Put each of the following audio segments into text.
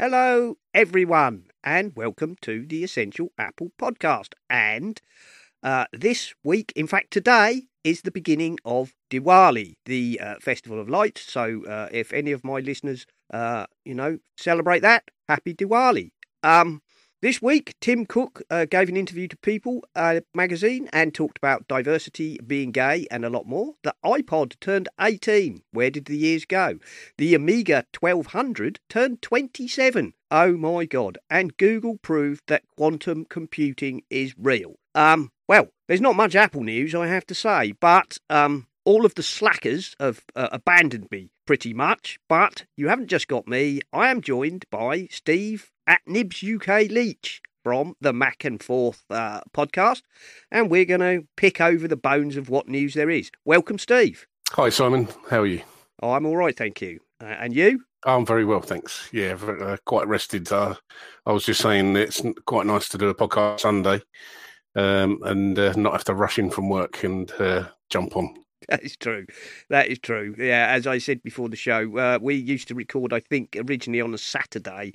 Hello, everyone, and welcome to the Essential Apple Podcast. And uh, this week, in fact, today is the beginning of Diwali, the uh, Festival of Lights. So, uh, if any of my listeners, uh, you know, celebrate that, happy Diwali. Um, this week, Tim Cook uh, gave an interview to People uh, magazine and talked about diversity, being gay, and a lot more. The iPod turned 18. Where did the years go? The Amiga 1200 turned 27. Oh my God. And Google proved that quantum computing is real. Um, well, there's not much Apple news, I have to say, but um, all of the slackers have uh, abandoned me pretty much. But you haven't just got me. I am joined by Steve at Nibs UK Leach from the Mac and Forth uh, podcast, and we're going to pick over the bones of what news there is. Welcome, Steve. Hi, Simon. How are you? Oh, I'm all right, thank you. Uh, and you? I'm very well, thanks. Yeah, v- uh, quite rested. Uh, I was just saying it's quite nice to do a podcast Sunday um, and uh, not have to rush in from work and uh, jump on. That is true. That is true. Yeah, as I said before the show, uh, we used to record, I think, originally on a Saturday,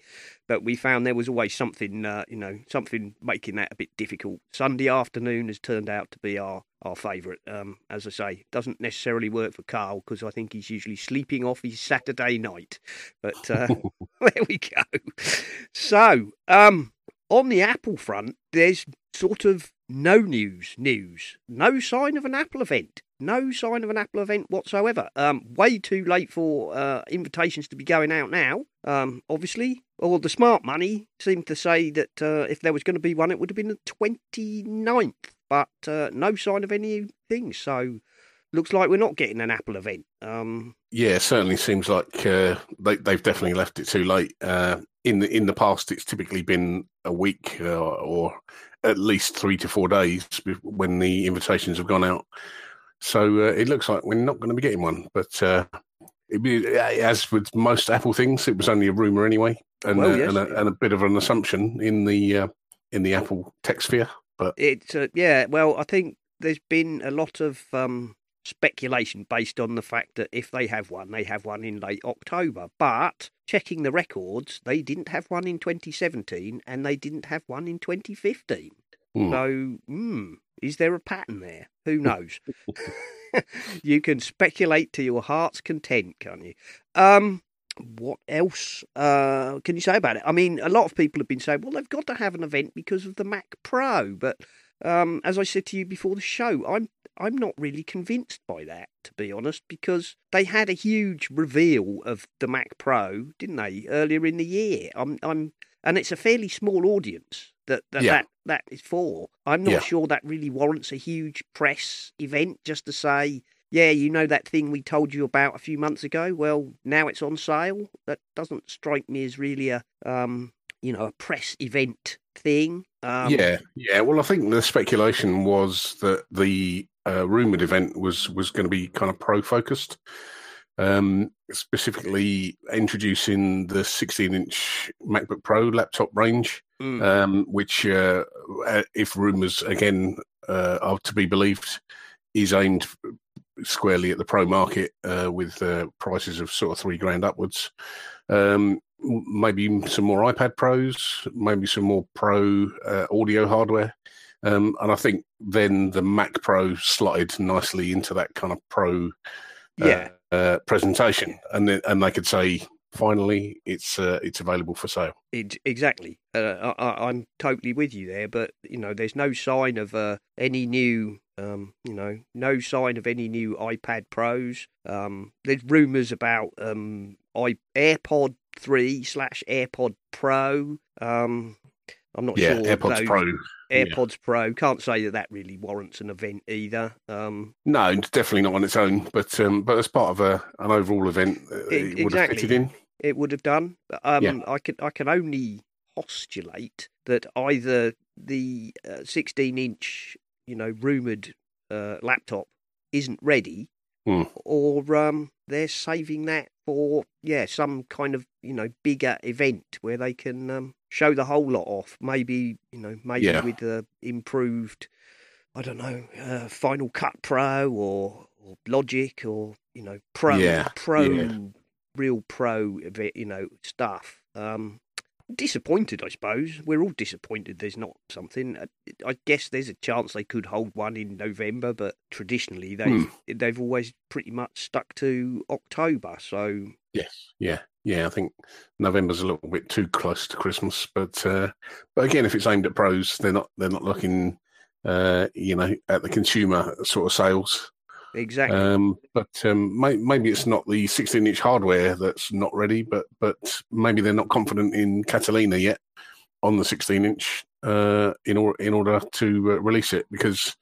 but we found there was always something, uh, you know, something making that a bit difficult. Sunday afternoon has turned out to be our our favourite. Um, as I say, doesn't necessarily work for Carl because I think he's usually sleeping off his Saturday night. But uh, there we go. So, um, on the Apple front, there's sort of no news, news, no sign of an Apple event, no sign of an Apple event whatsoever. Um, way too late for uh, invitations to be going out now. Um, obviously, all the smart money seemed to say that uh, if there was going to be one, it would have been the 29th, but uh, no sign of anything. So, looks like we're not getting an Apple event. Um, Yeah, certainly seems like uh, they, they've definitely left it too late. Uh, in the in the past, it's typically been a week uh, or at least three to four days when the invitations have gone out. So uh, it looks like we're not going to be getting one. But uh, it be, as with most Apple things, it was only a rumor anyway, and, Well, uh, yes, and, a, and a bit of an assumption in the uh, in the Apple tech sphere. But It's uh, yeah. Well, I think there's been a lot of um, speculation based on the fact that if they have one, they have one in late October. But checking the records, they didn't have one in 2017, and they didn't have one in 2015. Hmm. So, hmm, is there a pattern there? Who knows? you can speculate to your heart's content, can't you? Um, what else uh, can you say about it? I mean, a lot of people have been saying, well, they've got to have an event because of the Mac Pro, but um, as I said to you before the show, I'm I'm not really convinced by that, to be honest, because they had a huge reveal of the Mac Pro, didn't they, earlier in the year? I'm I'm and it's a fairly small audience that that Yeah. that, that is for. I'm not Yeah. sure that really warrants a huge press event just to say, yeah, you know that thing we told you about a few months ago. Well, now it's on sale. That doesn't strike me as really a um, you know, a press event thing. Um, yeah, yeah. Well, I think the speculation was that the uh, rumored event was was going to be kind of pro focused, um, specifically introducing the 16 inch MacBook Pro laptop range, mm, um, which, uh, uh, if rumors again uh, are to be believed, is aimed squarely at the pro market uh, with uh, prices of sort of three grand upwards. Um, maybe some more iPad Pros, maybe some more Pro uh, audio hardware. Um, and I think then the Mac Pro slotted nicely into that kind of Pro Yeah. Uh, presentation, and and they could say finally it's uh, it's available for sale. It, exactly. Uh, I, I'm totally with you there, but you know, there's no sign of uh, any new, um, you know, no sign of any new iPad Pros. Um, there's rumours about um, i AirPod three slash AirPod Pro. Um, I'm not Yeah, sure. AirPods those- Pro. yeah. AirPods Pro. Can't say that that really warrants an event either. Um, No, it's definitely not on its own, but um, but as part of a an overall event, uh, E- it would have fitted in. it would have done. Um, Yeah. I can I can only postulate that either the uh, 16 inch, you know, rumored uh, laptop isn't ready, Hmm. or um, they're saving that for yeah some kind of you know bigger event where they can um, show the whole lot off. Maybe you know maybe Yeah. with the improved, I don't know, uh, Final Cut Pro or, or Logic or you know Pro Yeah, Pro yeah. real pro of it, you know stuff. Um, disappointed, I suppose. We're all disappointed. There's not something. Uh, I guess there's a chance they could hold one in November, but traditionally they've Hmm. they've always pretty much stuck to October. So Yes, yeah, yeah. I think November's a little bit too close to Christmas, but uh, but again, if it's aimed at pros, they're not they're not looking, uh, you know, at the consumer sort of sales. exactly, Um, but um, may, maybe it's not the 16 inch hardware that's not ready, but but maybe they're not confident in Catalina yet on the 16 inch uh, in order in order to uh, release it because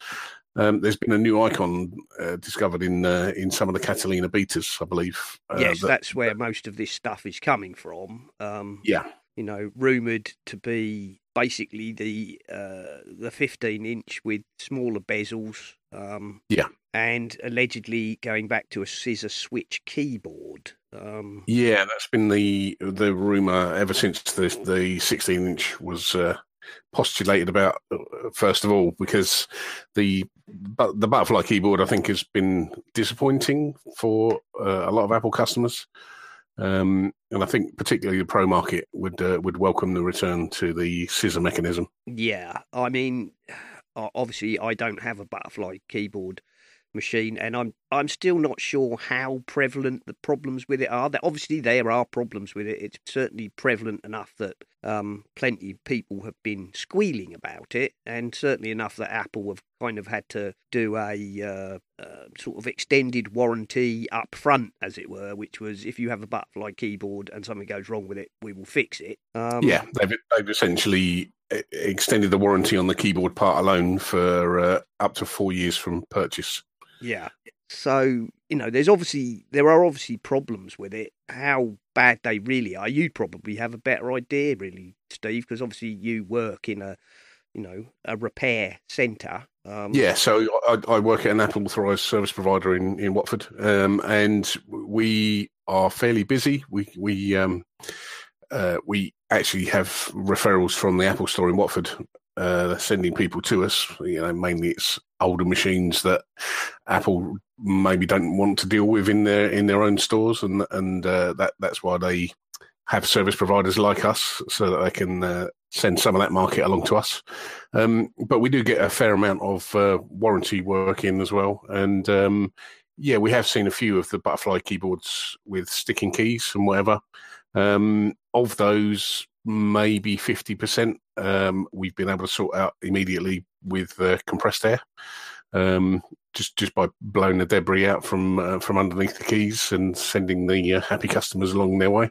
um, there's been a new icon uh, discovered in uh, in some of the Catalina betas, I believe. Uh, yes, that- that's where most of this stuff is coming from. Um, yeah, you know, rumored to be basically the uh, the 15 inch with smaller bezels. Um, Yeah. and allegedly going back to a scissor switch keyboard. Um, yeah. That's been the the rumor ever since the the 16 inch was. Postulated about uh, first of all because the the butterfly keyboard I think has been disappointing for uh, a lot of Apple customers, um, and I think particularly the pro market would uh, would welcome the return to the scissor mechanism. Yeah, I mean, obviously, I don't have a butterfly keyboard machine, and I'm I'm still not sure how prevalent the problems with it are. That obviously there are problems with it. It's certainly prevalent enough that um, plenty of people have been squealing about it, and certainly enough that Apple have kind of had to do a uh, uh, sort of extended warranty up front, as it were, which was if you have a butterfly keyboard and something goes wrong with it, we will fix it. Um, yeah, they've they've essentially e- extended the warranty on the keyboard part alone for uh, up to four years from purchase. Yeah. So, you know, there's obviously there are obviously problems with it. How bad they really are, you'd probably have a better idea, really, Steve, because obviously you work in a, you know, a repair centre. Um, Yeah, so I, I work at an Apple authorized service provider in in Watford, um, and we are fairly busy. We we um, uh, we actually have referrals from the Apple Store in Watford, uh, sending people to us. You know, mainly it's older machines that Apple maybe don't want to deal with in their in their own stores, and and uh, that that's why they have service providers like us, so that they can uh, send some of that market along to us. Um, but we do get a fair amount of uh, warranty work in as well, and um, yeah, we have seen a few of the butterfly keyboards with sticking keys and whatever. Um, of those, maybe fifty percent um, we've been able to sort out immediately with uh, compressed air, um, just just by blowing the debris out from uh, from underneath the keys and sending the uh, happy customers along their way.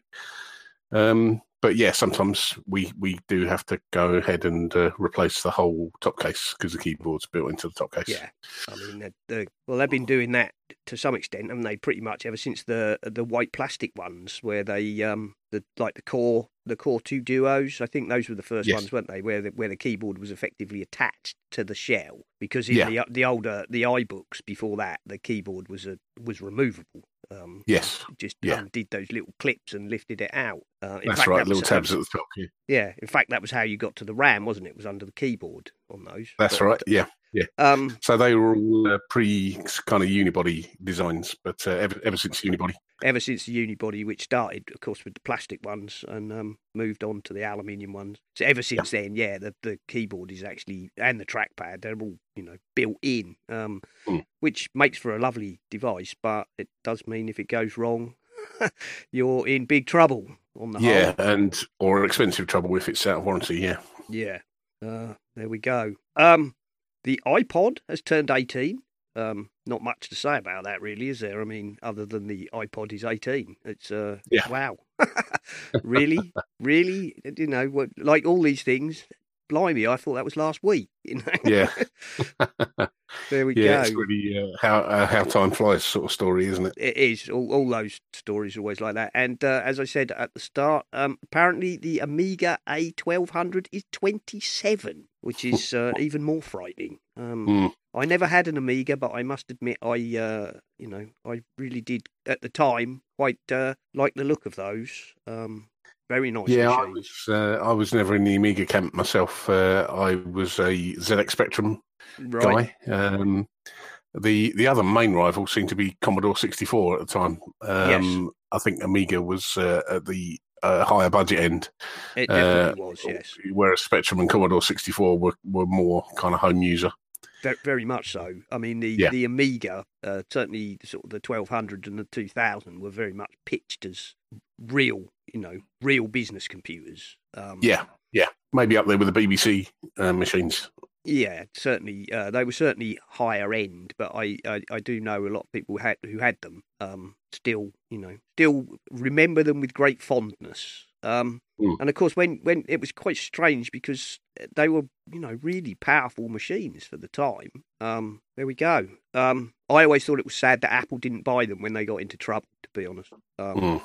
Um, but yeah, sometimes we we do have to go ahead and uh, replace the whole top case because the keyboard's built into the top case. Yeah. I mean, the, the, well, they've been doing that to some extent, haven't they? Pretty much ever since the the white plastic ones, where they um the like the core the core two duos. I think those were the first Yes. ones, weren't they? Where the where the keyboard was effectively attached to the shell, because in Yeah. the the older the iBooks before that, the keyboard was a was removable. Um, Yes, just Yeah. undid those little clips and lifted it out. Uh, that's fact, right. that Little was- tabs at the top. Yeah. Yeah, in fact, that was how you got to the RAM, wasn't it? It was under the keyboard on those. That's But, right. Yeah. Um, So they were all uh, pre kind of unibody designs, but uh, ever ever since unibody. ever since the unibody, which started, of course, with the plastic ones and um, moved on to the aluminium ones. So ever since then, yeah, the, the keyboard is actually and the trackpad they're all you know built in, um, Hmm. which makes for a lovely device. But it does mean if it goes wrong, you're in big trouble on the Yeah, whole. and or expensive trouble if it's out of warranty. Yeah. Yeah. Uh, there we go. Um, the iPod has turned 18. Um, not much to say about that, really, is there? I mean, other than the iPod is 18. It's, uh, Yeah. wow. really? really? You know, like all these things, blimey, I thought that was last week. You know? Yeah. there we yeah, go. it's really uh, how uh, how time flies sort of story, isn't it? It is. All, all those stories are always like that. And uh, as I said at the start, um, apparently the Amiga A1200 is 27, which is uh, even more frightening. Um, Mm. I never had an Amiga, but I must admit, I uh, you know, I really did at the time quite uh, like the look of those. Um, very nice Yeah, I was uh, I was never in the Amiga camp myself. Uh, I was a ZX Spectrum right. guy. Um, the the other main rival seemed to be Commodore 64 at the time. Um, I think Amiga was uh, at the uh, higher budget end, It uh, definitely was. Yes. whereas Spectrum and Commodore 64 were, were more kind of home user. Ve- Very much so. I mean, the Yeah. the Amiga, uh, certainly sort of the twelve hundred and the two thousand, were very much pitched as real, you know, real business computers. Um, Yeah, yeah, maybe up there with the BBC uh, machines. yeah, certainly uh, they were certainly higher end, but I, I I do know a lot of people had who had them. Um, still, you know, still remember them with great fondness. Um, Mm. and of course, when when it was quite strange because they were, you know, really powerful machines for the time. Um, there we go. Um, I always thought it was sad that Apple didn't buy them when they got into trouble. To be honest, um, Mm.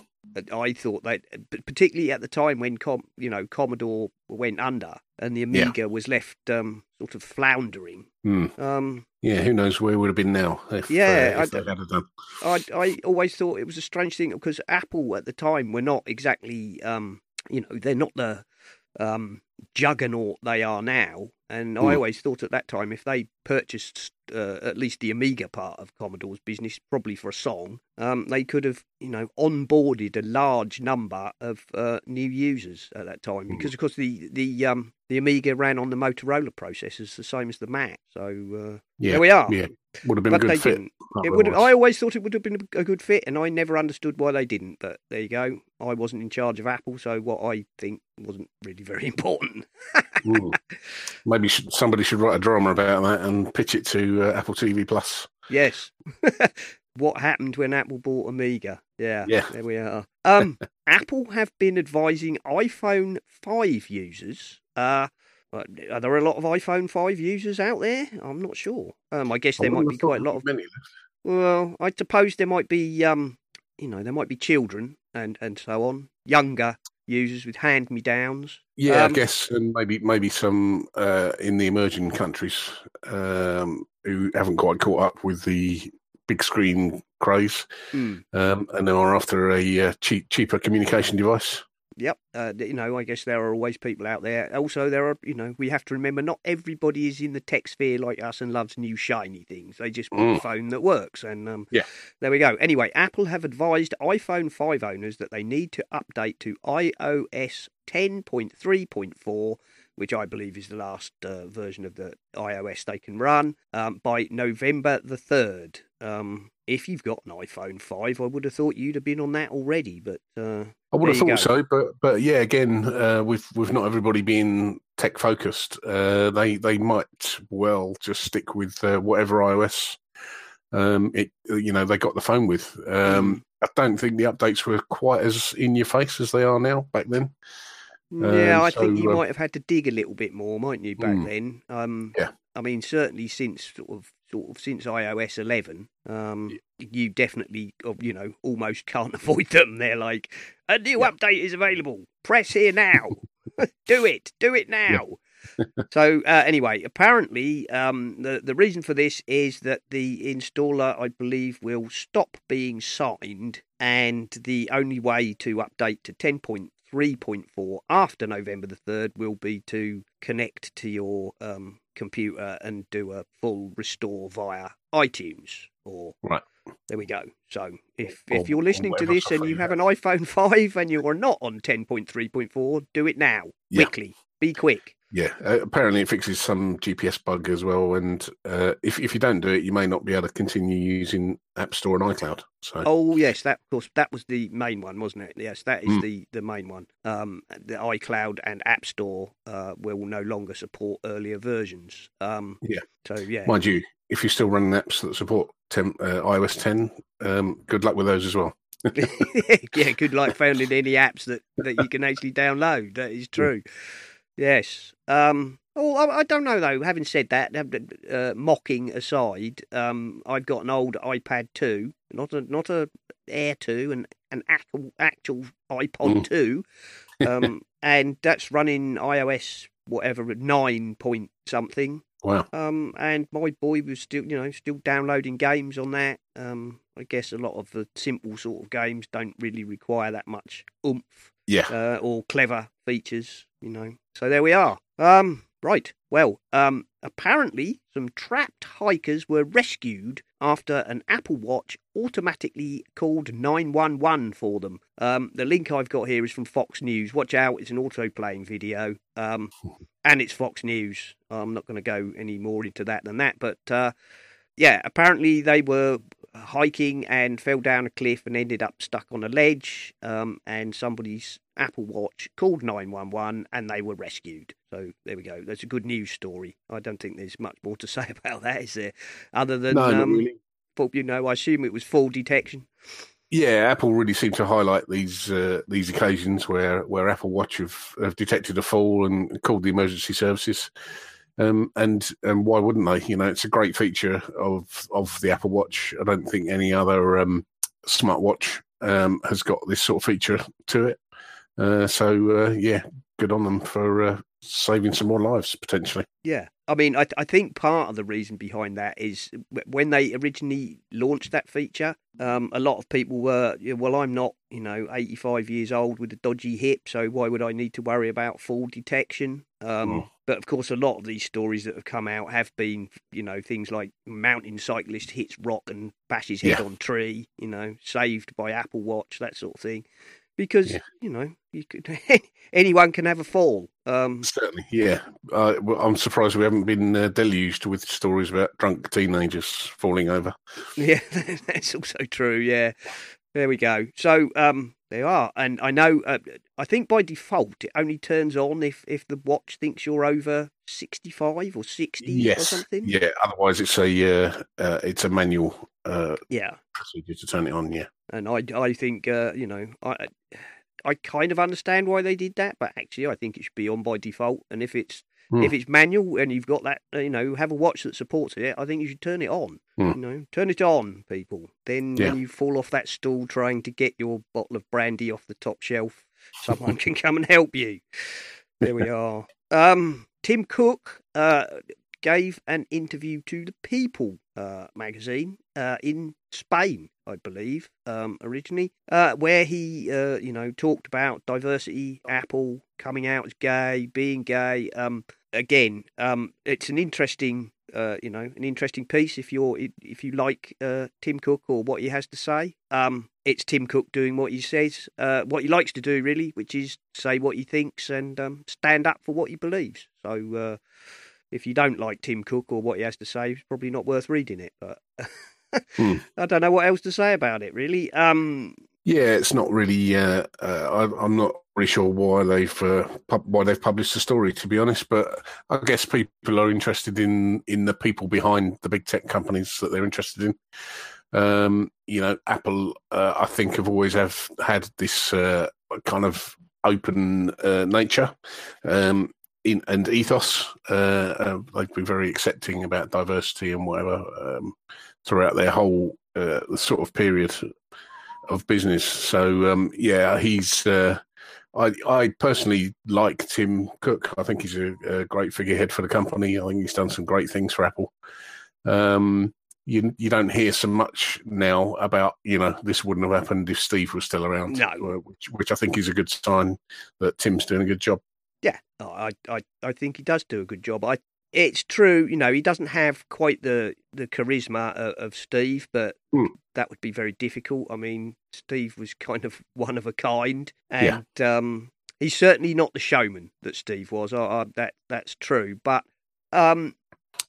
I thought that, particularly at the time when Com, you know, Commodore went under and the Yeah. Amiga was left um, sort of floundering. Mm. Um, Yeah, who knows where it would have been now if, Yeah, uh, I if they had it done. I I always thought it was a strange thing because Apple at the time were not exactly um you know they're not the um juggernaut they are now and I Hmm. always thought at that time if they purchased uh, at least the Amiga part of Commodore's business probably for a song um they could have you know onboarded a large number of uh, new users at that time Hmm. because of course the the um the Amiga ran on the Motorola processors the same as the Mac so uh, Yeah, there we are yeah, would have been but a good fit. it would. I always thought it would have been a good fit, and I never understood why they didn't. But there you go. I wasn't in charge of Apple, so what I think wasn't really very important. Mm. Maybe should, somebody should write a drama about that and pitch it to uh, Apple TV Plus. Yes. what happened when Apple bought Amiga? Yeah. Yeah. There we are. Um, Apple have been advising iPhone 5 users. Uh, are there a lot of iPhone 5 users out there? I'm not sure. Um, I guess I there might be quite a lot of were many left. Well, I suppose there might be, um, you know, there might be children and and so on, younger users with hand me downs. Yeah, Um, I guess, and maybe maybe some uh, in the emerging countries um, who haven't quite caught up with the big screen craze, Mm. um, and are after a uh, cheap, cheaper communication device. Yep. Uh, you know, I guess there are always people out there. Also, there are, you know, we have to remember not everybody is in the tech sphere like us and loves new shiny things. They just want a Mm. phone that works. And um, Yeah. there we go. Anyway, Apple have advised iPhone 5 owners that they need to update to iOS 10.3.4, which I believe is the last uh, version of the iOS they can run, um, by November the 3rd. Um, if you've got an iPhone 5, I would have thought you'd have been on that already, but. Uh, I would have thought so, but but yeah, again, uh, with with not everybody being tech focused, uh, they they might well just stick with uh, whatever iOS um, it you know they got the phone with. Um, I don't think the updates were quite as in your face as they are now back then. Yeah, Um, I think you uh, might have had to dig a little bit more, mightn't you, back Mm. then? Um, Yeah. I mean, certainly since sort of sort of since iOS 11, um, you definitely, uh, you know, almost can't avoid them. They're like, a new Yeah. update is available. Press here now. do it. Do it now. so uh, anyway, apparently, um, the the reason for this is that the installer, I believe, will stop being signed, and the only way to update to 10.3.4 after November the third will be to connect to your um, computer and do a full restore via iTunes or Right. there we go. So if Or- if you're listening to this and you you have an iPhone 5 and you are not on 10.3.4, do it now. Yeah. Quickly. Be quick. Yeah, uh, apparently it fixes some GPS bug as well, and uh, if if you don't do it, you may not be able to continue using App Store and iCloud. So Oh yes, that of course that was the main one, wasn't it? Yes, that is Mm. the the main one. Um, the iCloud and App Store uh, will no longer support earlier versions. Um, Yeah. So yeah. mind you, if you're still running apps that support 10, uh, iOS 10, um, good luck with those as well. yeah, good luck finding any apps that, that you can actually download. That is true. Yes. Um, oh, I, I don't know though. Having said that, uh, mocking aside, um, I've got an old iPad 2, not a not a Air 2, an an actual actual iPod Mm. 2, um, and that's running iOS whatever nine point something. Wow. Um, and my boy was still, you know, still downloading games on that. Um, I guess a lot of the simple sort of games don't really require that much oomph Yeah. uh, or clever features, you know. So there we are. Um, right. Well, um, apparently some trapped hikers were rescued after an Apple Watch automatically called 911 for them. Um, the link I've got here is from Fox News. Watch out, it's an auto-playing video. Um, and it's Fox News. I'm not going to go any more into that than that, but uh, yeah, apparently they were hiking and fell down a cliff and ended up stuck on a ledge. Um, and somebody's Apple Watch called 911 and they were rescued. So there we go. That's a good news story. I don't think there's much more to say about that, is there? Other than, no, not um, really. you know, I assume it was fall detection. Yeah, Apple really seem to highlight these uh, these occasions where, where Apple Watch have, have detected a fall and called the emergency services. Um, and and why wouldn't they? You know, it's a great feature of of the Apple Watch. I don't think any other um, smartwatch um, has got this sort of feature to it. Uh, so uh, yeah, good on them for uh, saving some more lives potentially. Yeah, I mean, I I think part of the reason behind that is when they originally launched that feature, um, a lot of people were, well, I'm not, you know, 85 years old with a dodgy hip, so why would I need to worry about fall detection? Um, Mm. But of course, a lot of these stories that have come out have been, you know, things like mountain cyclist hits rock and bashes head Yeah. on tree, you know, saved by Apple Watch, that sort of thing. Because Yeah. you know, you could anyone can have a fall. Um, Certainly, yeah. Uh, well, I'm surprised we haven't been uh, deluged with stories about drunk teenagers falling over. Yeah, that's also true. Yeah, there we go. So um, they are, and I know. Uh, I think by default it only turns on if if the watch thinks you're over sixty five or sixty or Yes, something. yeah. Otherwise, it's a uh, uh, it's a manual uh, Yeah, procedure to turn it on. Yeah, and I I think uh, you know I I kind of understand why they did that, but actually I think it should be on by default. And if it's Hmm. if it's manual and you've got that, you know, have a watch that supports it, I think you should turn it on. Hmm. You know, turn it on, people. Then Yeah. when you fall off that stool trying to get your bottle of brandy off the top shelf, someone can come and help you. There we are. Um, Tim Cook uh, gave an interview to the People uh, magazine uh, in Spain, I believe, um, originally, uh, where he, uh, you know, talked about diversity, Apple coming out as gay, being gay. Um, again, um, it's an interesting, uh, you know, an interesting piece if you're if you like uh, Tim Cook or what he has to say. Um, it's Tim Cook doing what he says, what he likes to do, really, which is say what he thinks and um, stand up for what he believes. So. If you don't like Tim Cook or what he has to say, it's probably not worth reading it. But Hmm. I don't know what else to say about it, really. Um, yeah. It's not really. Uh, uh, I, I'm not really sure why they've uh, pub- why they've published the story. To be honest, but I guess people are interested in in the people behind the big tech companies that they're interested in. Um, you know, Apple, uh, I think, have always have had this uh, kind of open uh, nature um, in, and ethos. Uh, uh, they've been very accepting about diversity and whatever um, throughout their whole uh, sort of period of business. So um, yeah, he's. Uh, I I personally like Tim Cook. I think he's a, a great figurehead for the company. I think he's done some great things for Apple. Um, you you don't hear so much now about you know this wouldn't have happened if Steve was still around. No. which which I think is a good sign that Tim's doing a good job. Yeah, I, I, I think he does do a good job. I, it's true, you know, he doesn't have quite the the charisma of, of Steve, but Hmm. that would be very difficult. I mean, Steve was kind of one of a kind, Yeah. and um, he's certainly not the showman that Steve was. I, I, that that's true, but um,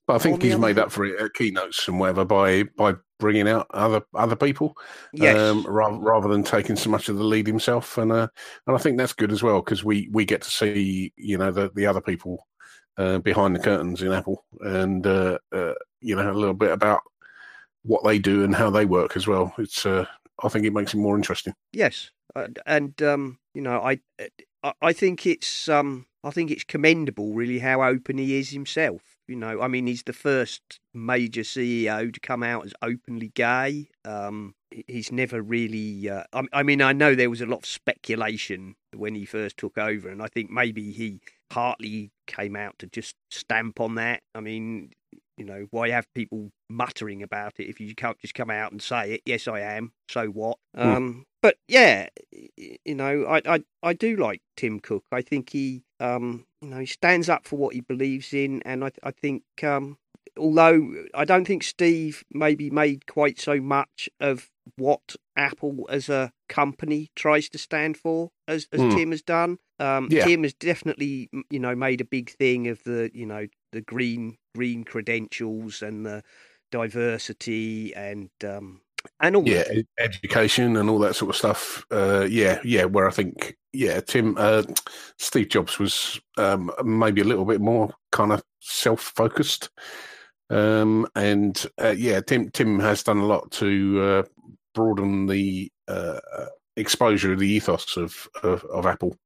But I think he's made hand- up for it at keynotes and whatever by by bringing out other other people. yes, um, rather rather than taking so much of the lead himself. And uh, and I think that's good as well because we we get to see you know the the other people uh, behind the curtains in Apple, and uh, uh, you know a little bit about what they do and how they work as well. It's uh, I think it makes it more interesting. Yes, and um, you know, I I- I think it's um, I think it's commendable, really, how open he is himself. You know, I mean, he's the first major CEO to come out as openly gay. Um, he's never really. Uh, I, I mean, I know there was a lot of speculation when he first took over, and I think maybe he partly came out to just stamp on that. I mean, you know, why have people muttering about it if you can't just come out and say it? Yes, I am. So what? Hmm. Um, but yeah, you know, I, I I do like Tim Cook. I think he, um, you know, he stands up for what he believes in, and I I think, um, although I don't think Steve maybe made quite so much of what Apple as a company tries to stand for as as Hmm. Tim has done. Um, Yeah. Tim has definitely, you know, made a big thing of the, you know, the green green credentials and the diversity and um and all yeah, that. education and all that sort of stuff. Uh, yeah, yeah. Where I think, yeah, Tim, uh, Steve Jobs was um, maybe a little bit more kind of self-focused, um, and uh, yeah, Tim Tim has done a lot to uh, broaden the uh, exposure of the ethos of of, of Apple,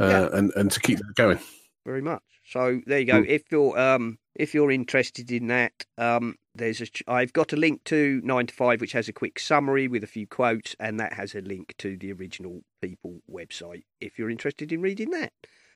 uh, Yeah. and and to keep that going. very much. So there you go. Mm. If you're um if you're interested in that, um there's a ch- I've got a link to nine to five, which has a quick summary with a few quotes, and that has a link to the original People website. If you're interested in reading that,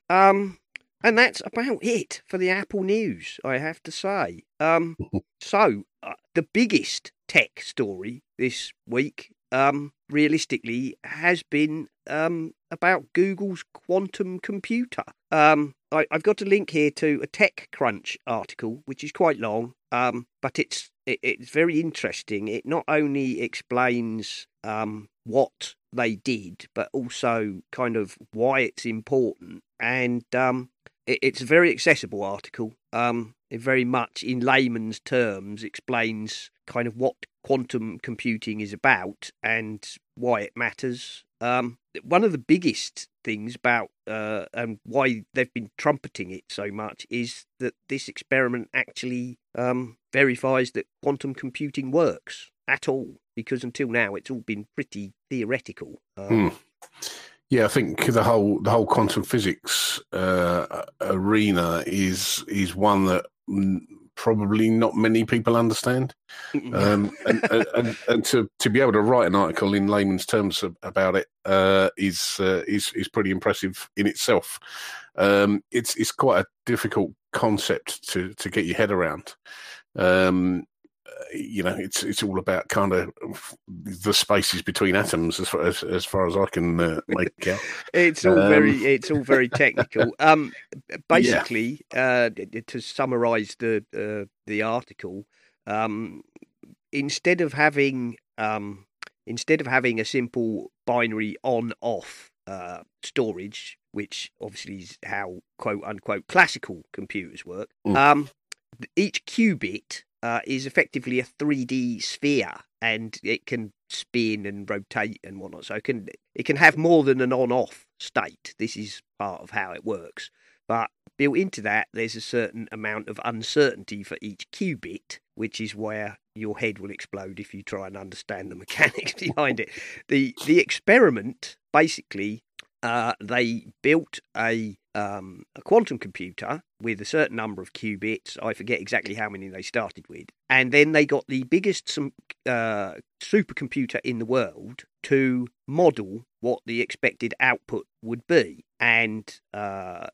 um, and that's about it for the Apple news. I have to say. Um, so uh, the biggest tech story this week, um, realistically, has been um about Google's quantum computer. Um, I, I've got a link here to a TechCrunch article, which is quite long, um, but it's it, it's very interesting. It not only explains um, what they did, but also kind of why it's important, and um, it, it's a very accessible article. Um, it very much, in layman's terms, explains kind of what quantum computing is about and why it matters. Um, one of the biggest things about uh, and why they've been trumpeting it so much is that this experiment actually um, verifies that quantum computing works at all. Because until now, it's all been pretty theoretical. Um, Hmm. Yeah, I think the whole the whole quantum physics uh, arena is is one that probably not many people understand. Um, and, and, and, to, to be able to write an article in layman's terms about it uh, is uh, is is pretty impressive in itself. Um, it's it's quite a difficult concept to to get your head around. Um, you know, it's it's all about kind of the spaces between atoms, as far as, as far as I can uh, make out. It's all Um, very it's all very technical. Um, basically, uh, d- d- to summarise the uh, the article, um, instead of having um, instead of having a simple binary on off uh, storage, which obviously is how quote unquote classical computers work, Mm. um, each qubit uh, is effectively a 3D sphere, and it can spin and rotate and whatnot. So it can it can have more than an on-off state. This is part of how it works. But built into that, there's a certain amount of uncertainty for each qubit, which is where your head will explode if you try and understand the mechanics behind it. The the experiment basically uh, they built a um, a quantum computer with a certain number of qubits. I forget exactly how many they started with, and then they got the biggest some uh, supercomputer in the world to model what the expected output would be, and uh,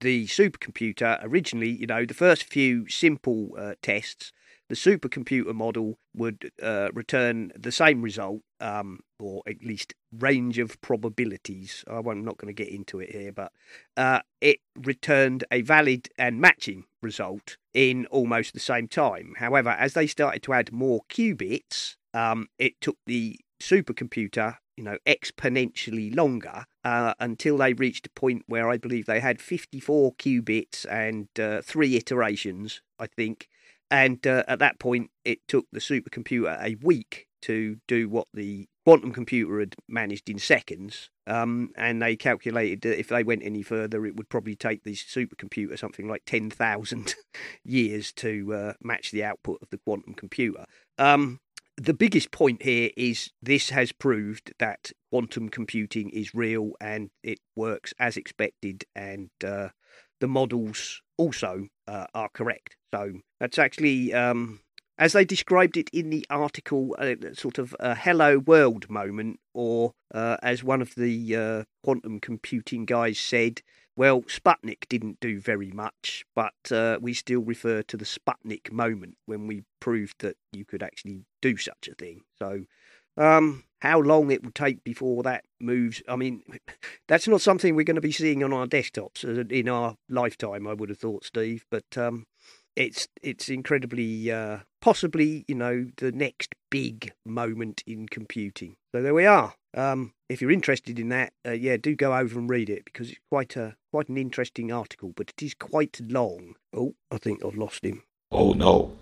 the supercomputer originally, you know, the first few simple uh, tests, the supercomputer model would uh, return the same result, um, or at least range of probabilities. I'm not going to get into it here, but uh, it returned a valid and matching result in almost the same time. However, as they started to add more qubits, um, it took the supercomputer, you know, exponentially longer uh, until they reached a point where I believe they had 54 qubits and uh, three iterations, I think. And uh, at that point, it took the supercomputer a week to do what the quantum computer had managed in seconds. Um, and they calculated that if they went any further, it would probably take the supercomputer something like 10,000 years to uh, match the output of the quantum computer. Um, the biggest point here is this has proved that quantum computing is real and it works as expected, and uh, the models also uh, are correct. So that's actually, um, as they described it in the article, a sort of a hello world moment, or uh, as one of the uh, quantum computing guys said, well, Sputnik didn't do very much, but uh, we still refer to the Sputnik moment when we proved that you could actually do such a thing. So, um, how long it will take before that moves? I mean, that's not something we're going to be seeing on our desktops in our lifetime. I would have thought, Steve, but um, it's it's incredibly uh, possibly you know the next big moment in computing. So there we are. Um, if you're interested in that, uh, yeah, do go over and read it because it's quite a quite an interesting article, but it is quite long. Oh, I think I've lost him. Oh no.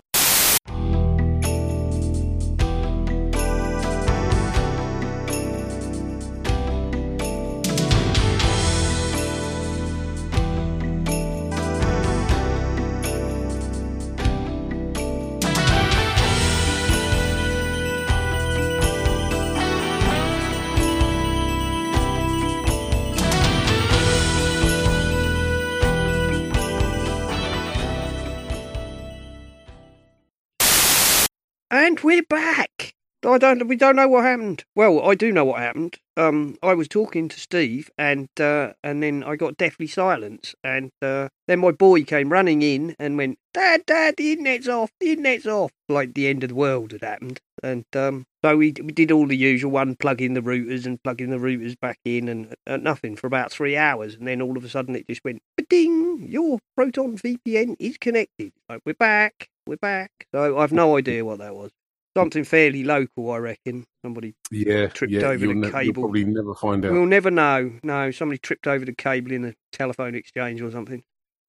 I don't. We don't know what happened. Well, I do know what happened. Um, I was talking to Steve, and uh, and then I got deathly silence, and uh, then my boy came running in and went, "Dad, Dad, the internet's off. The internet's off." Like the end of the world had happened, and um, so we we did all the usual one, plugging the routers and plugging the routers back in, and uh, nothing for about three hours, and then all of a sudden it just went, "Ding! Your Proton VPN is connected." Like we're back. We're back. So I've no idea what that was. Something fairly local, I reckon. Somebody Yeah, Tripped yeah, over you'll, the ne- you'll cable. probably never find out. We'll never know. No, somebody tripped over the cable in a telephone exchange or something.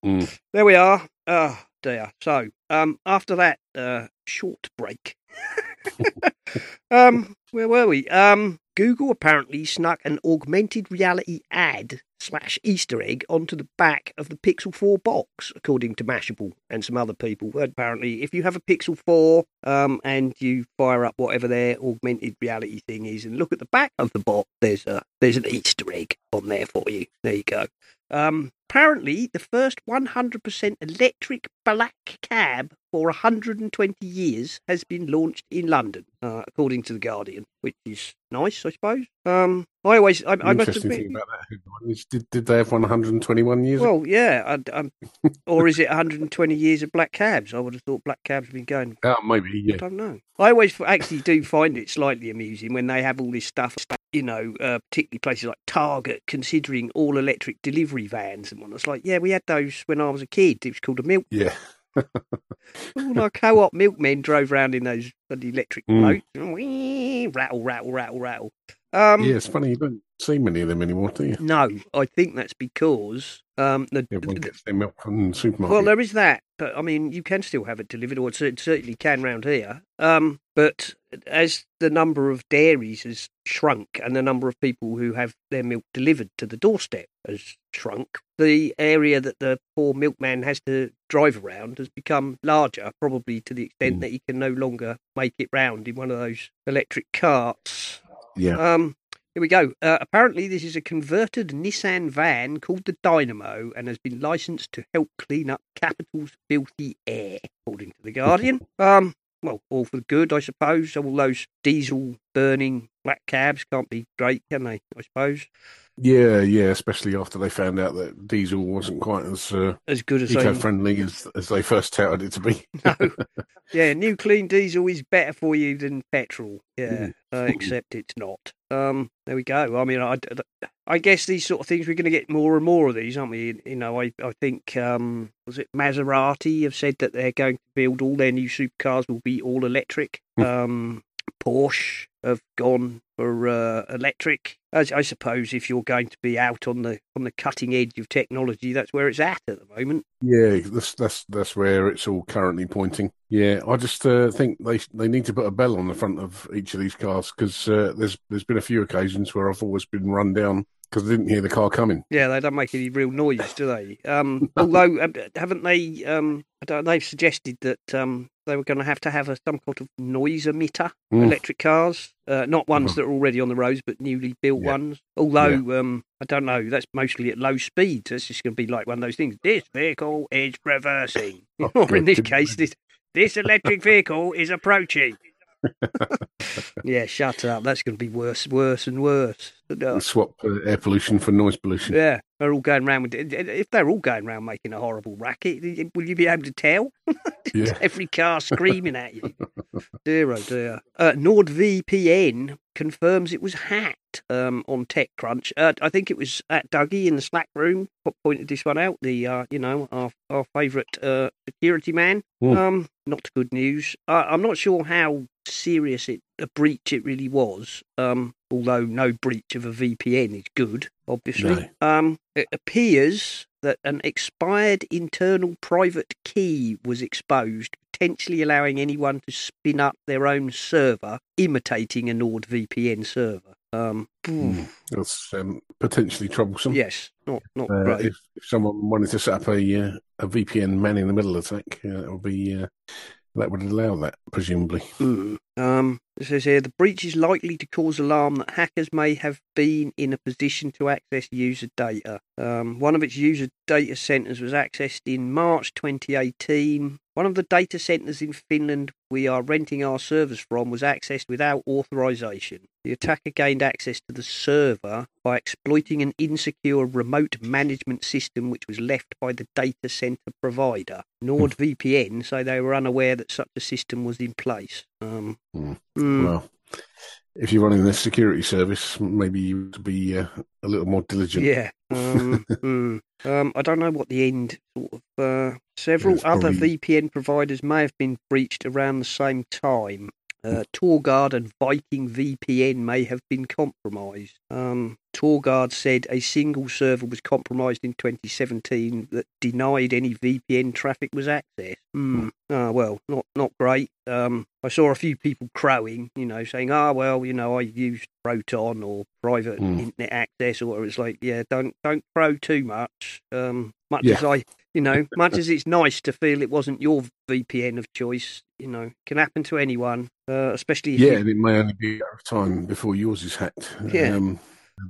Mm. There we are. Oh dear. So, um, after that uh, short break, um, where were we? Um, Google apparently snuck an augmented reality ad slash Easter egg onto the back of the Pixel 4 box, according to Mashable and some other people. Apparently, if you have a Pixel 4 um, and you fire up whatever their augmented reality thing is and look at the back of the box, there's a there's an Easter egg on there for you. There you go. Um, apparently, the first 100% electric black cab for 120 years has been launched in London, uh, according to the Guardian, which is nice, I suppose. Um, I always, I, I must admit, thing about that did, did they have 121 years? well, yeah, I, I'm, or is it 120 years of black cabs? I would have thought black cabs have been going oh, maybe, Yeah. I don't know. I always actually do find it slightly amusing when they have all this stuff, you know, uh, particularly places like Target considering all electric delivery vans and It's like, yeah, we had those when I was a kid. It was called a milk. Yeah. All our co-op milkmen drove around in those bloody electric Mm. boats. Whee, rattle, rattle, rattle, rattle. Um, yeah, it's funny you don't see many of them anymore, do you? No, I think that's because um, the, Everyone gets their milk from the supermarket. Well, there is that, but I mean, you can still have it delivered, or it certainly can round here. Um, but as the number of dairies has shrunk and the number of people who have their milk delivered to the doorstep has shrunk, the area that the poor milkman has to drive around has become larger, probably to the extent Mm. that he can no longer make it round in one of those electric carts. yeah. Um, here we go. Uh, apparently, this is a converted Nissan van called the Dynamo and has been licensed to help clean up capital's filthy air, according to the Guardian. um, well, all for the good, I suppose. All those diesel burning black cabs can't be great, can they? I suppose Yeah, yeah, especially after they found out that diesel wasn't quite as uh, as good as eco-friendly as, as they first touted it to be. No. Yeah, new clean diesel is better for you than petrol. Yeah, uh, except it's not. Um, there we go. I mean, I, I guess these sort of things we're going to get more and more of these, aren't we? You know, I, I think um, was it Maserati have said that they're going to build all their new supercars will be all electric. Um, Porsche have gone for uh, electric. As I suppose, if you're going to be out on the on the cutting edge of technology, that's where it's at at the moment. Yeah, that's that's that's where it's all currently pointing. Yeah, I just uh, think they they need to put a bell on the front of each of these cars because uh, there's there's been a few occasions where I've always been run down because I didn't hear the car coming. Yeah, they don't make any real noise, do they? Um, although, um, haven't they? Um, I don't, they've suggested that um, they were going to have to have a, some sort of noise emitter Mm. electric cars, uh, not ones Mhm. that are already on the roads, but newly built Yeah. ones. Although um, I don't know, that's mostly at low speeds. It's just going to be like one of those things. This vehicle is reversing, Oh, or in this case, this this electric vehicle is approaching. yeah, shut up. That's going to be worse, worse, and worse. No. Swap uh, air pollution for noise pollution. Yeah, they're all going around with. If they're all going around making a horrible racket, will you be able to tell? Yeah. Every car screaming at you. dear oh dear. Uh, NordVPN confirms it was hacked um, on TechCrunch. Uh, I think it was at Dougie in the Slack room po- pointed this one out. The uh, you know our our favourite uh, security man. Mm. Um, not good news. I'm not sure how serious it a breach it really was. Um, although no breach of a VPN is good, obviously. Um, it appears that an expired internal private key was exposed, potentially allowing anyone to spin up their own server, imitating a NordVPN server. Um, Mm. That's um, potentially troublesome. yes, not not Uh, if, if someone wanted to set up a uh, a VPN man in the middle attack, uh, it would be uh, that would allow that presumably. Mm. Um, it says here the breach is likely to cause alarm that hackers may have been in a position to access user data. Um, one of its user data centers was accessed in March 2018. One of the data centers in Finland we are renting our servers from was accessed without authorization. The attacker gained access to the server by exploiting an insecure remote management system which was left by the data center provider. NordVPN so they were unaware that such a system was in place. Um, Hmm. mm, Well, if you're running the security service, maybe you would be uh, a little more diligent. yeah. Um, mm. um, I don't know what the end sort of. Uh, several It's other probably- VPN providers may have been breached around the same time. Uh, Torguard and Viking VPN may have been compromised. Um, Torguard said a single server was compromised in 2017 that denied any VPN traffic was accessed. Hmm. Ah, well, not not great. Um, I saw a few people crowing, you know, saying, "Ah, well, you know, I used Proton or private Hmm. internet access," or it's like, yeah, don't don't crow too much. Um, much Yeah. as I, you know, much as it's nice to feel it wasn't your VPN of choice, you know, can happen to anyone, uh, especially if Yeah, you- and it may only be a time before yours is hacked. Yeah. Um,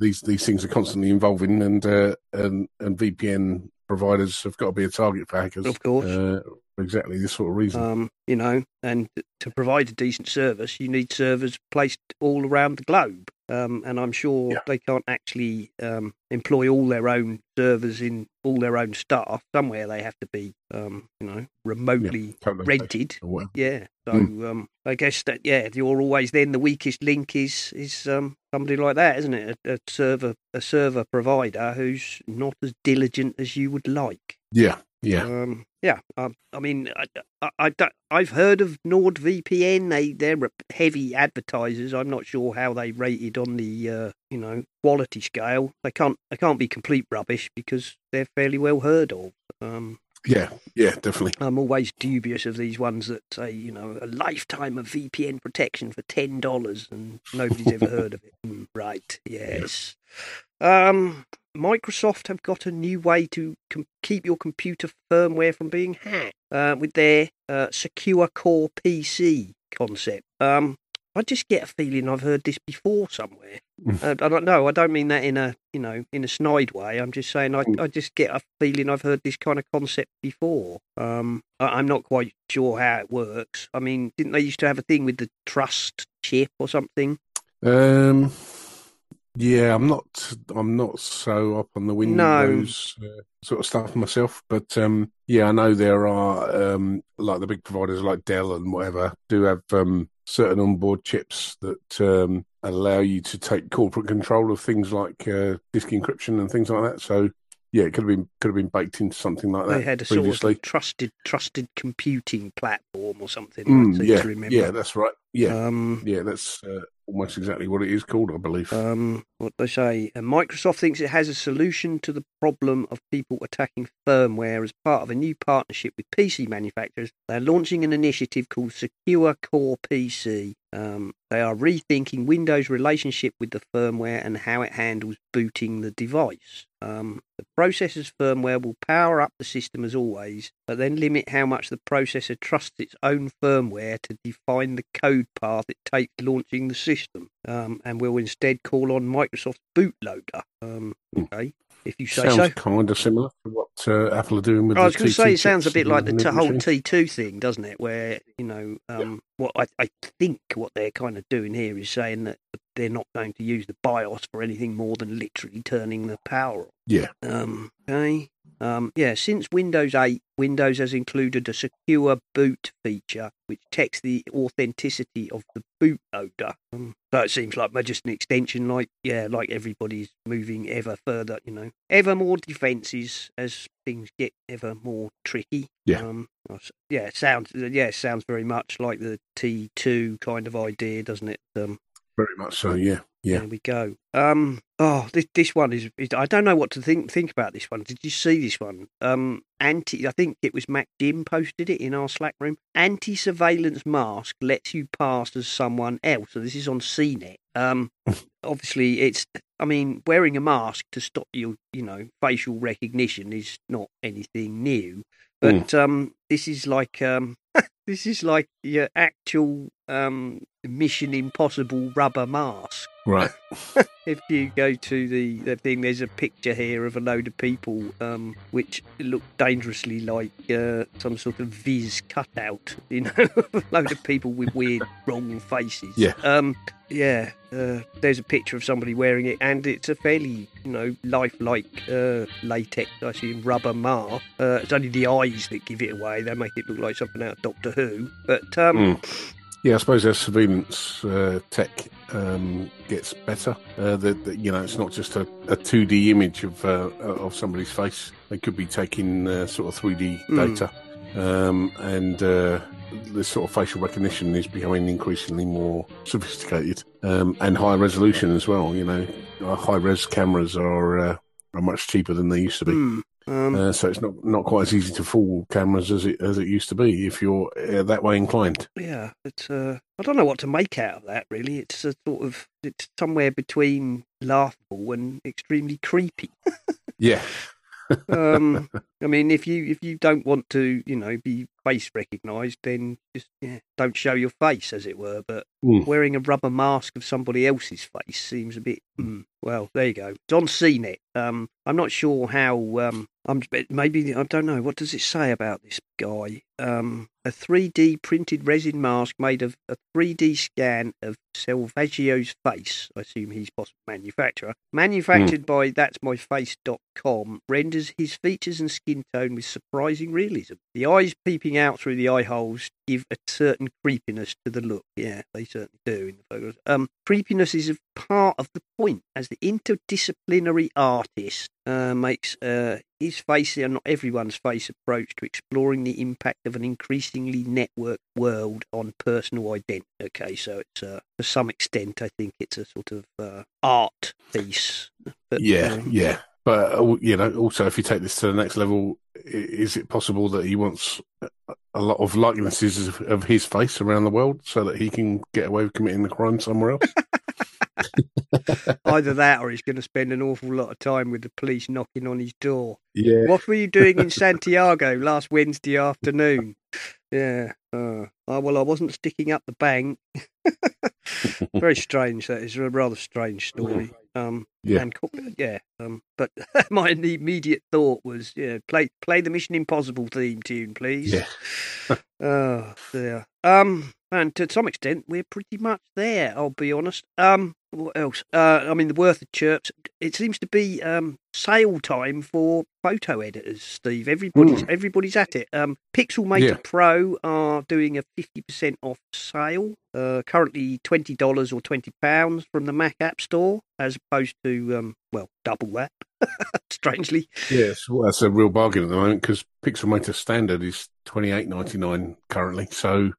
these these things are constantly evolving, and uh, and and VPN providers have got to be a target for hackers. Of course. uh, exactly this sort of reason. um, you know, and to provide a decent service, you need servers placed all around the globe. Um, and I'm sure Yeah. they can't actually um, employ all their own servers in all their own staff. Somewhere they have to be, um, you know, remotely Totally. rented. Yeah. So um, I guess that yeah, you're always then the weakest link is is um, somebody like that, isn't it? A, a server a server provider who's not as diligent as you would like. Yeah, yeah. Um, yeah, um, I mean, I, I, I I've heard of NordVPN. They they're heavy advertisers. I'm not sure how they rated on the uh, you know quality scale. They can't they can't be complete rubbish because they're fairly well heard of. Um, Yeah, yeah, definitely. I'm always dubious of these ones that say you know a lifetime of VPN protection for ten dollars and nobody's ever heard of it. Mm, right? Yes. Um, Microsoft have got a new way to com- keep your computer firmware from being hacked uh, with their uh, Secure Core PC concept. Um, I just get a feeling I've heard this before somewhere. Mm. Uh, I don't know. I don't mean that in a you know in a snide way. I'm just saying I, Mm. I just get a feeling I've heard this kind of concept before. Um, I, I'm not quite sure how it works. I mean, didn't they used to have a thing with the trust chip or something? Um, yeah, I'm not. I'm not so up on the Windows uh, sort of stuff myself, but um, yeah, I know there are um, like the big providers like Dell and whatever do have um, certain onboard chips that um, allow you to take corporate control of things like uh, disk encryption and things like that. So yeah, it could have been could have been baked into something like that They had a sort of trusted trusted computing platform or something. Mm, I seem yeah, yeah, that's right. Yeah, Um, yeah, that's uh, almost exactly what it is called, I believe. um, what they say, uh, Microsoft thinks it has a solution to the problem of people attacking firmware as part of a new partnership with PC manufacturers. They're launching an initiative called Secure Core PC. Um, they are rethinking Windows' relationship with the firmware and how it handles booting the device. Um, the processor's firmware will power up the system as always, but then limit how much the processor trusts its own firmware to define the code path it takes launching the system, um, and will instead call on Microsoft's bootloader. Um, Hmm. okay, if you say Sounds so. kind of similar to what uh, Apple are doing with. I was the going to say it sounds a bit like the in t- whole. T2 thing, doesn't it? Where you know, um, what I, I think what they're kind of doing here is saying that they're not going to use the BIOS for anything more than literally turning the power on. Yeah. Um, okay. Um, yeah, since Windows 8, Windows has included a secure boot feature which checks the authenticity of the bootloader. Um, so it seems like just an extension, like yeah, like everybody's moving ever further, you know, ever more defences as things get ever more tricky. Yeah. Um, yeah, sounds yeah, sounds very much like the T2 kind of idea, doesn't it? Um, Very much so. Yeah. Yeah. there we go. Um. Oh, this this one is, is. I don't know what to think think about this one. Did you see this one? Um. Anti. I think it was Mac Jim posted it in our Slack room. Anti surveillance mask lets you pass as someone else. So this is on CNET. Um. obviously, it's. I mean, wearing a mask to stop your, you know, facial recognition is not anything new. But um, this is like um, this is like your actual um Mission Impossible rubber mask Right. if you go to the, the thing, there's a picture here of a load of people um, which look dangerously like uh, some sort of Viz cutout, you know, a load of people with weird, wrong faces. Yeah. Um, yeah. Uh, there's a picture of somebody wearing it, and it's a fairly, you know, lifelike uh, latex, I assume, rubber mask. Uh, it's only the eyes that give it away. They make it look like something out of Doctor Who. But um, Mm. Yeah, I suppose as surveillance uh, tech um, gets better, uh, that that, you know it's not just a, a 2D image of uh, of somebody's face. They could be taking uh, sort of 3D Mm. data, um, and uh, the sort of facial recognition is becoming increasingly more sophisticated um, and high resolution as well. You know, high res cameras are uh, are much cheaper than they used to be. hmm, um, Uh, so it's not, not quite as easy to fool cameras as it as it used to be if you're uh, that way inclined. Yeah, it's uh, I don't know what to make out of that. Really, it's a sort of it's somewhere between laughable and extremely creepy. Yeah, Um, I mean, if you if you don't want to, you know, be face recognised, then just yeah, don't show your face, as it were. But Mm. wearing a rubber mask of somebody else's face seems a bit. Mm, well, there you go. It's on CNET. Um, I'm not sure how. Um, I'm maybe I don't know. What does it say about this guy? Um, a 3D printed resin mask made of a 3D scan of Selvaggio's face. I assume he's possible manufacturer. Manufactured by That's My Face.com, renders his features and skin tone with surprising realism. The eyes peeping out through the eye holes give a certain creepiness to the look. Yeah, they certainly do in the photos. Um, creepiness is a part of the point, as the interdisciplinary artist uh, makes uh, his face and not everyone's face approach to exploring the impact of an increasingly networked world on personal identity. Okay, so it's uh, to some extent, I think it's a sort of uh, art piece. But, yeah, um, yeah. But uh, you know, also if you take this to the next level, is it possible that he wants a- lot of likenesses of, of his face around the world so that he can get away with committing the crime somewhere else? Either that, or he's going to spend an awful lot of time with the police knocking on his door. yeah, What were you doing in Santiago last Wednesday afternoon? Yeah. Uh, oh, well, I wasn't sticking up the bank. Very strange. That is a rather strange story. Um, Yeah. And yeah. Um, but my immediate thought was, yeah, play play the Mission Impossible theme tune, please. Yeah. oh dear. Um, and to some extent, we're pretty much there. I'll be honest. Um, what else? Uh, I mean, the worth of chirps. It seems to be um sale time for photo editors. Steve, everybody's everybody's at it. Um, Pixelmator. Yeah. Pro are doing a fifty percent off sale. Uh, currently twenty dollars or twenty pounds from the Mac App Store, as opposed to um, well, double that. Strangely, yes. Well, that's a real bargain at the moment because Pixelmator standard is twenty eight ninety nine currently. So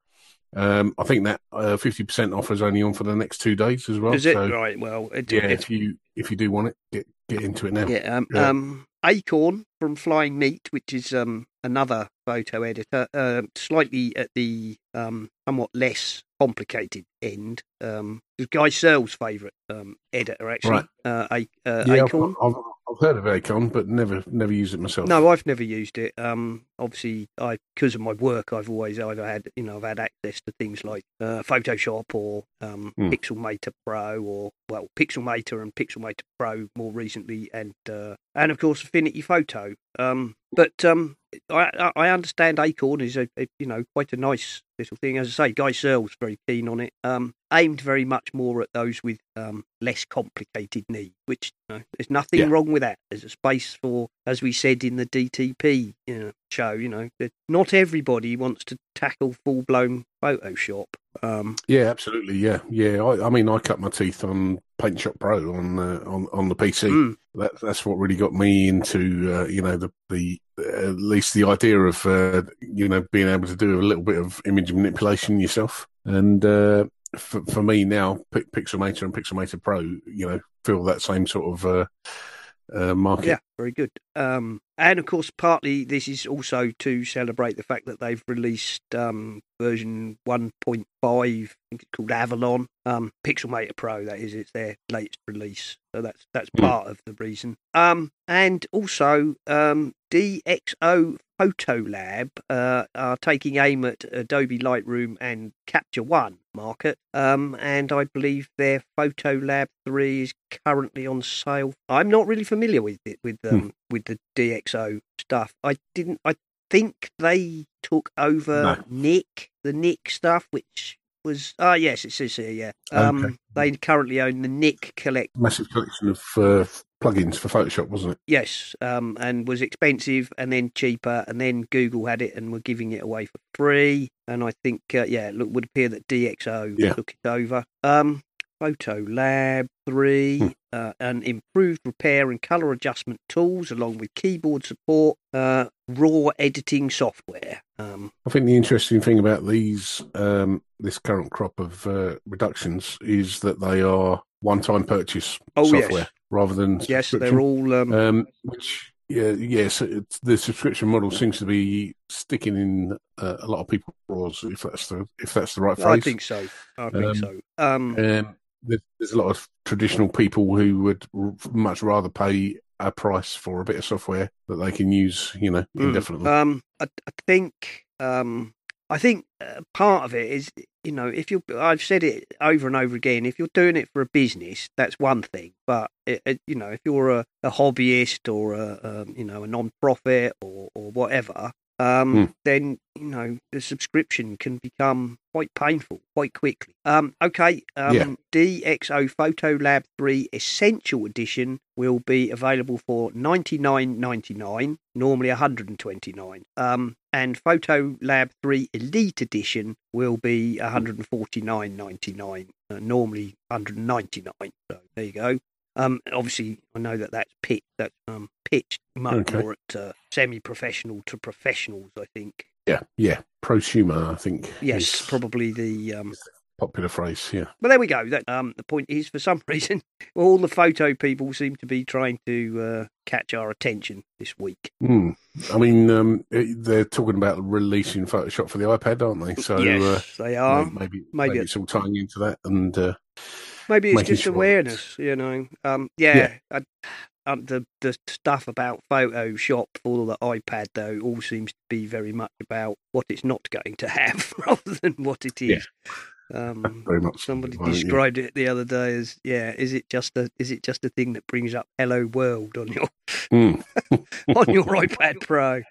um, I think that fifty percent offer is only on for the next two days as well. is it so, right? Well, it, Yeah, it, if you if you do want it, get get into it now. yeah. Um, Yeah. um, Acorn from Flying Meat, which is um, another photo editor, uh, slightly at the um, somewhat less complicated end. Um, Guy Serle's favourite um, editor, actually. Right. Uh, A- uh, Yeah, I've, Acorn. I've, I've heard of Acorn, but never never used it myself. No, I've never used it. Um, obviously, I because of my work, I've always either had you know I've had access to things like uh, Photoshop or um, Hmm. Pixelmator Pro, or well, Pixelmator and Pixelmator Pro more recently, and uh, and of course Affinity Photo. Um, but um, I, I I understand Acorn is a, a you know quite a nice little thing. As I say, Guy Serle's very keen on it. Um, aimed very much more at those with um, less complicated needs, which you know, there's nothing Yeah. wrong with that. There's a space for, as we said in the DTP you know, show, you know, that not everybody wants to tackle full blown Photoshop. Um, Yeah, absolutely. Yeah, yeah. I, I mean, I cut my teeth on Paint Shop Pro on uh, on on the PC. mm, That that's what really got me into uh, you know the the at least the idea of uh, you know being able to do a little bit of image manipulation yourself. And uh, for for me now, P- Pixelmator and Pixelmator Pro, you know, feel that same sort of uh, uh, market. yeah, very good. Um, and of course, partly this is also to celebrate the fact that they've released um, version 1.5, I think it's called Avalon. Um, Pixelmator Pro, that is, it's their latest release. So that's that's Hmm. part of the reason. Um, and also, um, DxO Photolab uh, are taking aim at Adobe Lightroom and Capture One market. Um, and I believe their Photolab 3 is currently on sale. I'm not really familiar with it with um, with the DxO stuff. I didn't. I think they took over No. Nik the Nik stuff, which was ah yes, it says here. Yeah, um, Okay. they currently own the Nik collect. Massive collection of uh, plugins for Photoshop, wasn't it? Yes, um, and was expensive and then cheaper, and then Google had it and were giving it away for free. And I think, uh, yeah, it look, would appear that DxO Yeah. took it over. Um, Photo Lab 3, Hmm. uh, and improved repair and color adjustment tools, along with keyboard support, uh, raw editing software. Um, I think the interesting thing about these um, this current crop of uh, reductions is that they are one-time purchase Oh, yes. software rather than yes, they're all. Um, um, which yeah, yes, it's, the subscription model seems to be sticking in uh, a lot of people's drawers, if that's the if that's the right phrase. I think so. I think Um, so. Um, Um, there's a lot of traditional people who would much rather pay a price for a bit of software that they can use, you know, Mm. indefinitely. Um, I, I think um, I think uh, part of it is you know if you I've said it over and over again. If you're doing it for a business, that's one thing. But it, it, you know if you're a, a hobbyist or a um, you know a non-profit or or whatever. Um, Hmm. then you know the subscription can become quite painful quite quickly. Um, okay, um, Yeah. DxO Photo Lab Three Essential Edition will be available for ninety nine ninety nine, normally one hundred and twenty nine. Um, and Photo Lab Three Elite Edition will be one hundred and forty nine ninety nine, uh, normally one hundred and ninety nine. So there you go. Um, obviously, I know that that's pitched, that's um, pitched much Okay. more at uh, semi-professional to professionals. I think. yeah, yeah, prosumer, I think. Yes, probably the um, popular phrase. Yeah. But there we go. That um, the point is, for some reason, all the photo people seem to be trying to uh, catch our attention this week. Hmm. I mean, um, they're talking about releasing Photoshop for the iPad, aren't they? So yes, uh, they are. maybe, maybe, maybe maybe it's all tying into that. And uh, Maybe it's just sure awareness, you know. Um, yeah, I, um, the the stuff about Photoshop for the iPad though all seems to be very much about what it's not going to have rather than what it is. Um, very much somebody yeah. described it the other day as yeah, is it just a is it just a thing that brings up "Hello World" on your Hmm. on your iPad Pro.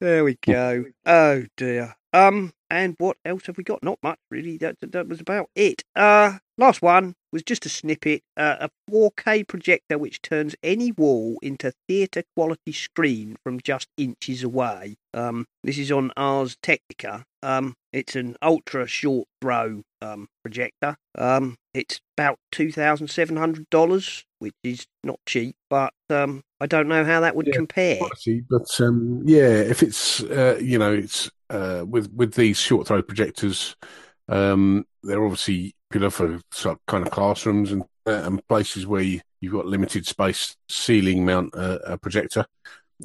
There we go. Oh dear. Um, and what else have we got? Not much really. That that was about it. Uh, last one was just a snippet. Uh, a 4K projector which turns any wall into theatre quality screen from just inches away. Um, this is on Ars Technica. Um, it's an ultra short throw um projector. Um, it's about two thousand seven hundred dollars, which is not cheap, but um, I don't know how that would Yeah, compare. quality, but um, yeah, if it's uh, you know, it's uh, with with these short throw projectors, um, they're obviously popular for sort of kind of classrooms and uh, and places where you, you've got limited space, ceiling mount uh, a projector.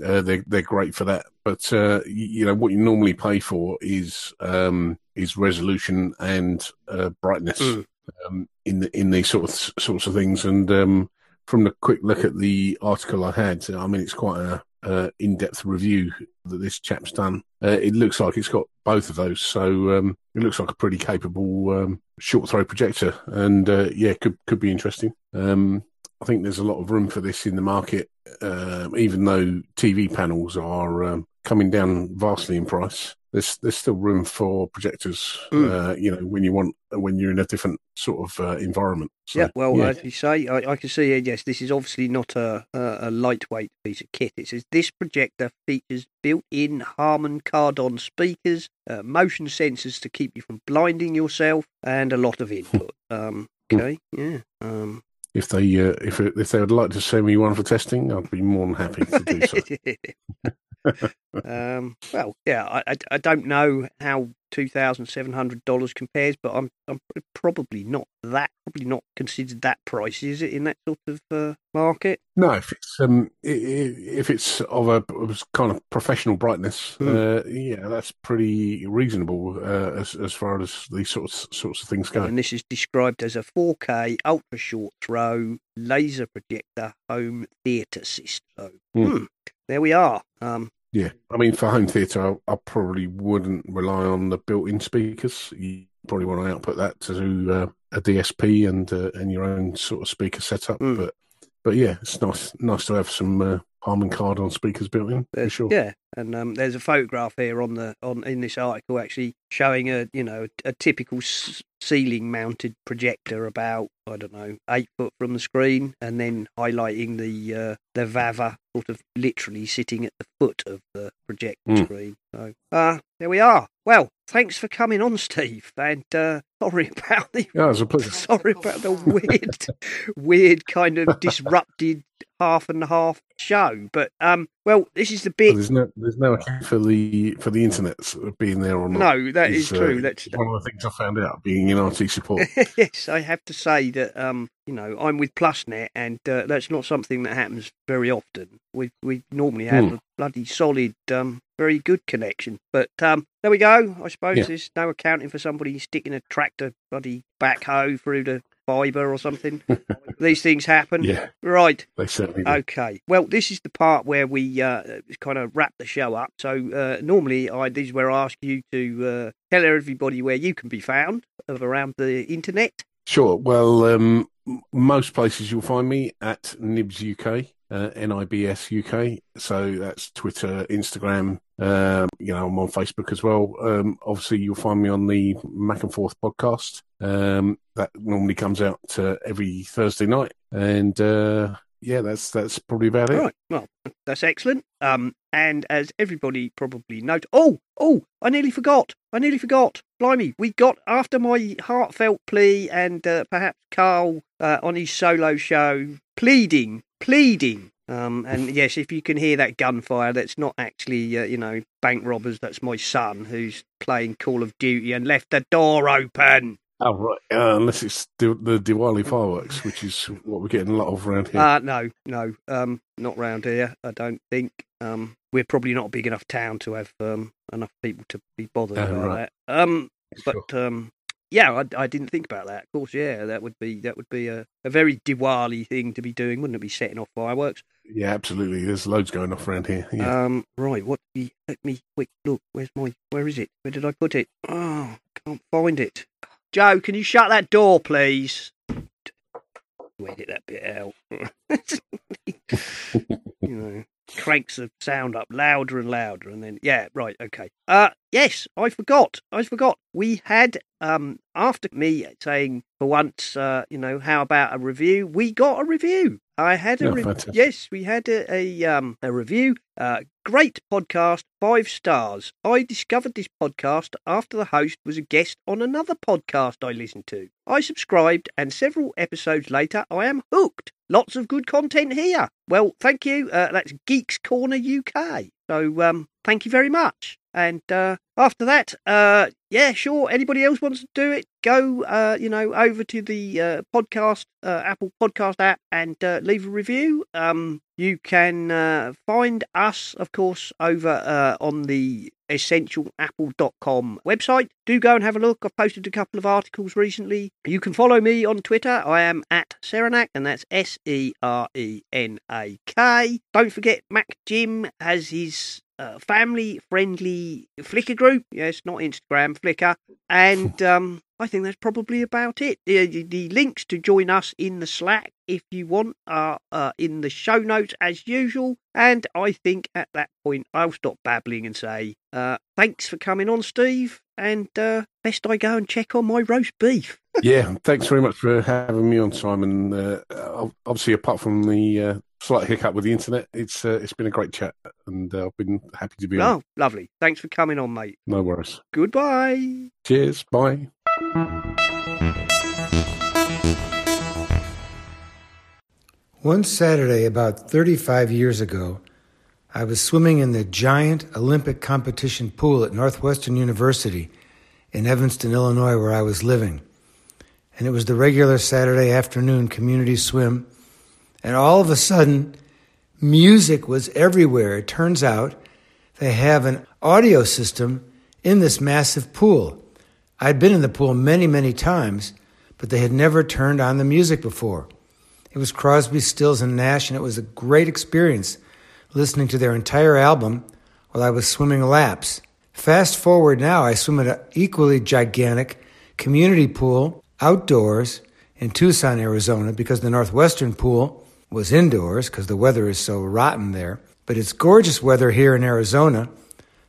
Uh, they're they're great for that, but uh, you, you know what you normally pay for is um, is resolution and uh, brightness Mm. um, in the, in these sort of sorts of things. And um, from the quick look at the article I had, I mean it's quite a uh, in-depth review that this chap's done. Uh, it looks like it's got both of those, so um, it looks like a pretty capable um, short throw projector, and uh, yeah, could could be interesting. Um, I think there's a lot of room for this in the market, um, even though TV panels are um, coming down vastly in price. There's there's still room for projectors, Mm. uh, you know, when you want when you're in a different sort of uh, environment. So, yeah, well, yeah. as you say, I, I can see. Yes, this is obviously not a, a, a lightweight piece of kit. It says this projector features built-in Harman Kardon speakers, uh, motion sensors to keep you from blinding yourself, and a lot of input. um, okay, yeah. Um, if they uh, if if they would like to send me one for testing, I'd be more than happy to do so. um, well, yeah, I, I, don't know how two thousand seven hundred dollars compares, but I'm I'm probably not that probably not considered that pricey, is it in that sort of uh, market? No, if it's um, if it's of a kind of professional brightness, Hmm. uh, yeah, that's pretty reasonable uh, as as far as these sorts sorts of things go. And this is described as a 4K ultra short throw laser projector home theatre system. So, Hmm. hmm, there we are. Um, Yeah, I mean, for home theatre, I, I probably wouldn't rely on the built-in speakers. You probably want to output that to uh, a DSP and uh, and your own sort of speaker setup. Mm. But but yeah, it's nice nice to have some uh, Harman Kardon speakers built in for sure. Yeah, and um, there's a photograph here on the on in this article actually showing a you know a typical s- ceiling mounted projector about I don't know eight foot from the screen, and then highlighting the uh, the Vava sort of literally sitting at the foot of the projector Mm. screen. So uh, there we are. Well, thanks for coming on, Steve, and uh, sorry about the Yeah, it was. Sorry about the weird, weird kind of disrupted half and half show. But um, well, this is the bit. There's no there's no account for the for the internet being there or not. No, that is uh, true. That's one of the things I found out being in RT support. yes, I have to say that um, you know, I'm with PlusNet, and uh, that's not something that happens very often. We we normally have Hmm. a bloody solid, um, very good connection. But um, there we go. I suppose Yeah. there's no accounting for somebody sticking a tractor bloody backhoe through the fibre or something. These things happen. yeah, Right. they certainly do. Okay. Well, this is the part where we uh, kind of wrap the show up. So uh, normally, I this is where I ask you to uh, tell everybody where you can be found of around the internet. Sure. Well, um, most places you'll find me at Nibs UK, uh, N-I-B-S UK. So that's Twitter, Instagram. Um, you know, I'm on Facebook as well. Um, obviously, you'll find me on the Mac and Forth podcast. Um, that normally comes out uh, every Thursday night, and uh, yeah, that's that's probably about it. Well, that's excellent. Um, and as everybody probably knows, oh, oh, I nearly forgot. I nearly forgot. Blimey, we got after my heartfelt plea and uh, perhaps Carl uh, on his solo show pleading, pleading. Um, and yes, if you can hear that gunfire, that's not actually, uh, you know, bank robbers. That's my son who's playing Call of Duty and left the door open. Oh right, uh, unless it's the, the Diwali fireworks, which is what we're getting a lot of around here. Uh, no, no, um, not round here. I don't think. Um, we're probably not a big enough town to have um, enough people to be bothered Oh, about right. that. Um, Sure. but um, yeah, I, I didn't think about that. Of course, yeah, that would be that would be a, a very Diwali thing to be doing, wouldn't it? Be setting off fireworks. yeah, absolutely. There's loads going off around here. Yeah. Um, right. What? Let me quick look. Where's my? Where is it? Where did I put it? Oh, can't find it. Joe, can you shut that door, please? Edit that bit out. you know, cranks the sound up louder and louder, and then yeah, right, okay. Uh, yes, I forgot. I forgot. We had um after me saying for once, uh, you know, how about a review? We got a review. I had a Oh, re- yes, we had a, a um a review. Uh, great podcast, five stars. I discovered this podcast after the host was a guest on another podcast I listened to. I subscribed, and several episodes later, I am hooked. Lots of good content here. Well, thank you. Uh, that's Geeks Corner UK. So um, thank you very much. And uh, after that, uh, yeah, sure. Anybody else wants to do it? Go, uh, you know, over to the uh, podcast uh, Apple Podcast app and uh, leave a review. Um, you can find us, of course, over on the essentialapple.com website. Do go and have a look. I've posted a couple of articles recently. You can follow me on Twitter. I am at Serenak, and that's S E R E N A K. Don't forget, Mac Jim has his uh, family friendly Flickr group. Yes, not Instagram, Flickr. And um, I think that's probably about it. The, the, links to join us in the Slack, if you want, are uh, in the show notes as usual. And I think at that point, I'll stop babbling and say, uh, thanks for coming on, Steve. And uh, best I go and check on my roast beef. yeah, thanks very much for having me on, Simon. Uh, obviously, apart from the uh, slight hiccup with the internet, it's uh, it's been a great chat, and I've been happy to be oh, on. Oh, lovely! Thanks for coming on, mate. No worries. Goodbye. Cheers. Bye. One Saturday, about 35 years ago, I was swimming in the giant Olympic competition pool at Northwestern University in Evanston, Illinois, where I was living. And it was the regular Saturday afternoon community swim. And all of a sudden, music was everywhere. It turns out they have an audio system in this massive pool. I'd been in the pool many, many times, but they had never turned on the music before. It was Crosby, Stills, and Nash, and it was a great experience listening to their entire album while I was swimming laps. Fast forward now, I swim at an equally gigantic community pool outdoors in Tucson, Arizona, because the Northwestern pool was indoors because the weather is so rotten there. But it's gorgeous weather here in Arizona,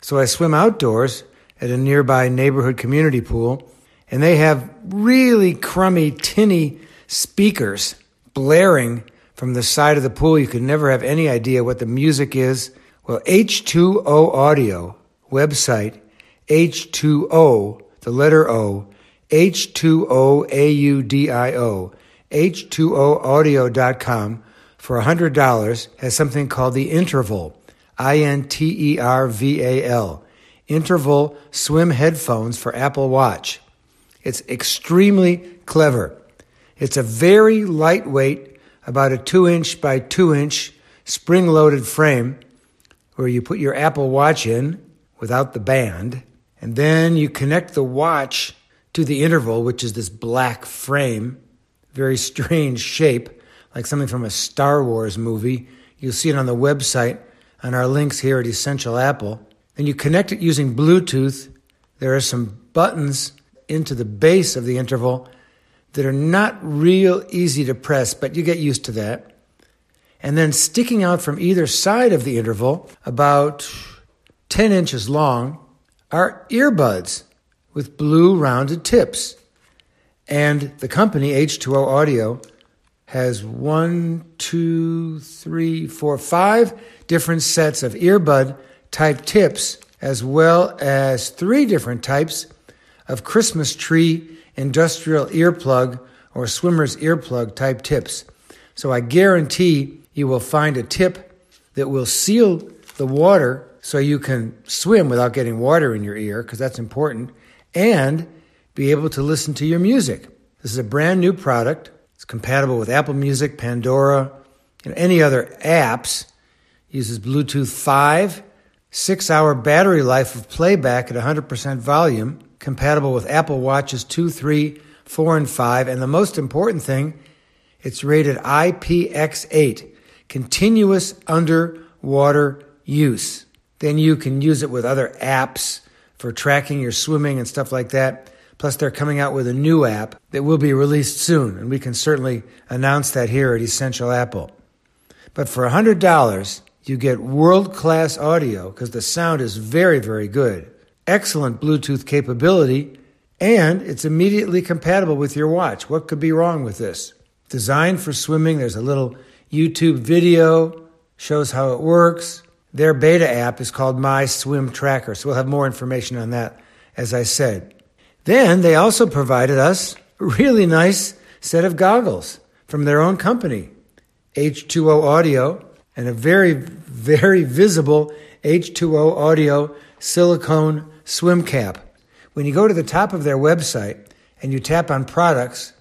so I swim outdoors at a nearby neighborhood community pool, and they have really crummy, tinny speakers blaring from the side of the pool. You could never have any idea what the music is. Well, H2O Audio website, H2O, the letter O, H2OAUDIO, H2Oaudio.com for $100 has something called the interval, I N T E R V A L interval swim headphones for Apple Watch. It's extremely clever. It's a very lightweight, about a two inch by two inch spring loaded frame where you put your Apple Watch in without the band, and then you connect the watch to the interval, which is this black frame, very strange shape, like something from a Star Wars movie. You'll see it on the website on our links here at Essential Apple. Then you connect it using Bluetooth. There are some buttons into the base of the interval that are not real easy to press, but you get used to that. And then sticking out from either side of the interval, about 10 inches long, are earbuds with blue rounded tips. And the company, H2O Audio, has one, two, three, four, five different sets of earbud type tips, as well as three different types of Christmas tree industrial earplug or swimmer's earplug type tips. So I guarantee you will find a tip that will seal the water so you can swim without getting water in your ear, because that's important, and be able to listen to your music. This is a brand new product. It's compatible with Apple Music, Pandora, know, any other apps. uses Bluetooth 5 six hour battery life of playback at 100% volume, compatible with Apple Watches 2, 3, 4, and 5. And the most important thing, it's rated IPX8, continuous underwater use. Then you can use it with other apps for tracking your swimming and stuff like that. Plus, they're coming out with a new app that will be released soon, and we can certainly announce that here at Essential Apple. But for $100, you get world class audio because the sound is very, very good. Excellent Bluetooth capability, and it's immediately compatible with your watch. What could be wrong with this? Designed for swimming, there's a little YouTube video, shows how it works. Their beta app is called My Swim Tracker, so we'll have more information on that, as I said. Then they also provided us a really nice set of goggles from their own company. H2O audio and a very, very visible H2O audio silicone swim cap. When you go to the top of their website and you tap on products,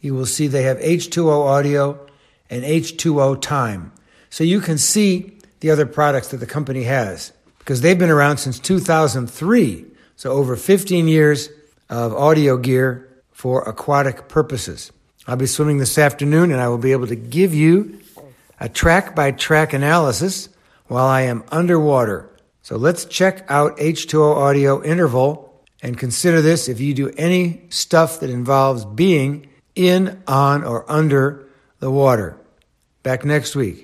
you will see they have H2O audio and H2O time. So you can see the other products that the company has because they've been around since 2003. So over 15 years of audio gear for aquatic purposes. I'll be swimming this afternoon and I will be able to give you a track by track analysis while I am underwater. So let's check out H2O audio interval and consider this if you do any stuff that involves being in, on, or under the water. Back next week.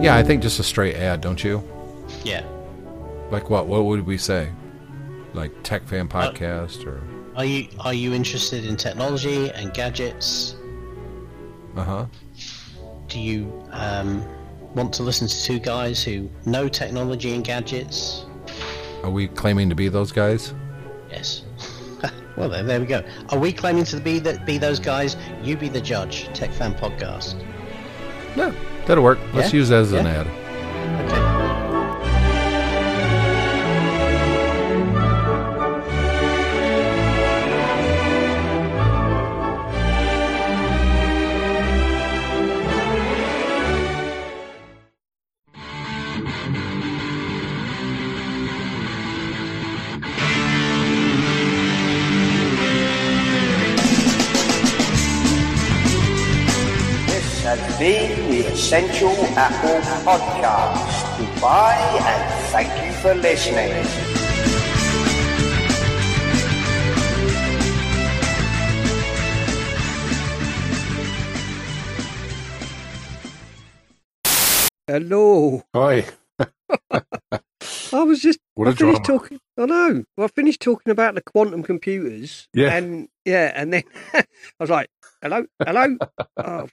Yeah, I think just a straight ad, don't you? Yeah. Like what? What would we say? Like Tech Fan Uh, Podcast or Are you are you interested in technology and gadgets? uh huh. Do you um, want to listen to two guys who know technology and gadgets? Are we claiming to be those guys? Yes. well, there, there we go. Are we claiming to be that be those guys? You be the judge. Tech Fan Podcast. Yeah, that'll work. Let's Yeah? use that as an ad. Essential Apple Podcast. Goodbye and thank you for listening. Hello. Hi. I was just What I a finished drama. talking. I know. Well, I finished talking about the quantum computers. Yeah. And yeah, and then I was like, "Hello, hello," oh.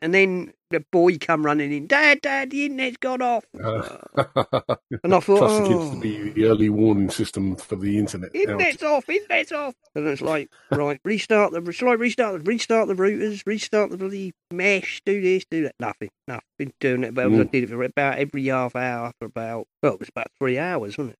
and then the boy come running in. Dad, Dad, the internet's gone off. Uh, And I thought, Trust oh. to be the early warning system for the internet. Internet's off, internet's off. And it's like, right, restart the, shall I restart the, restart the routers, restart the bloody mesh, do this, do that. Nothing, nothing. Been doing it, but I Mm. did it for about every half hour for about, well, it was about three hours, wasn't it?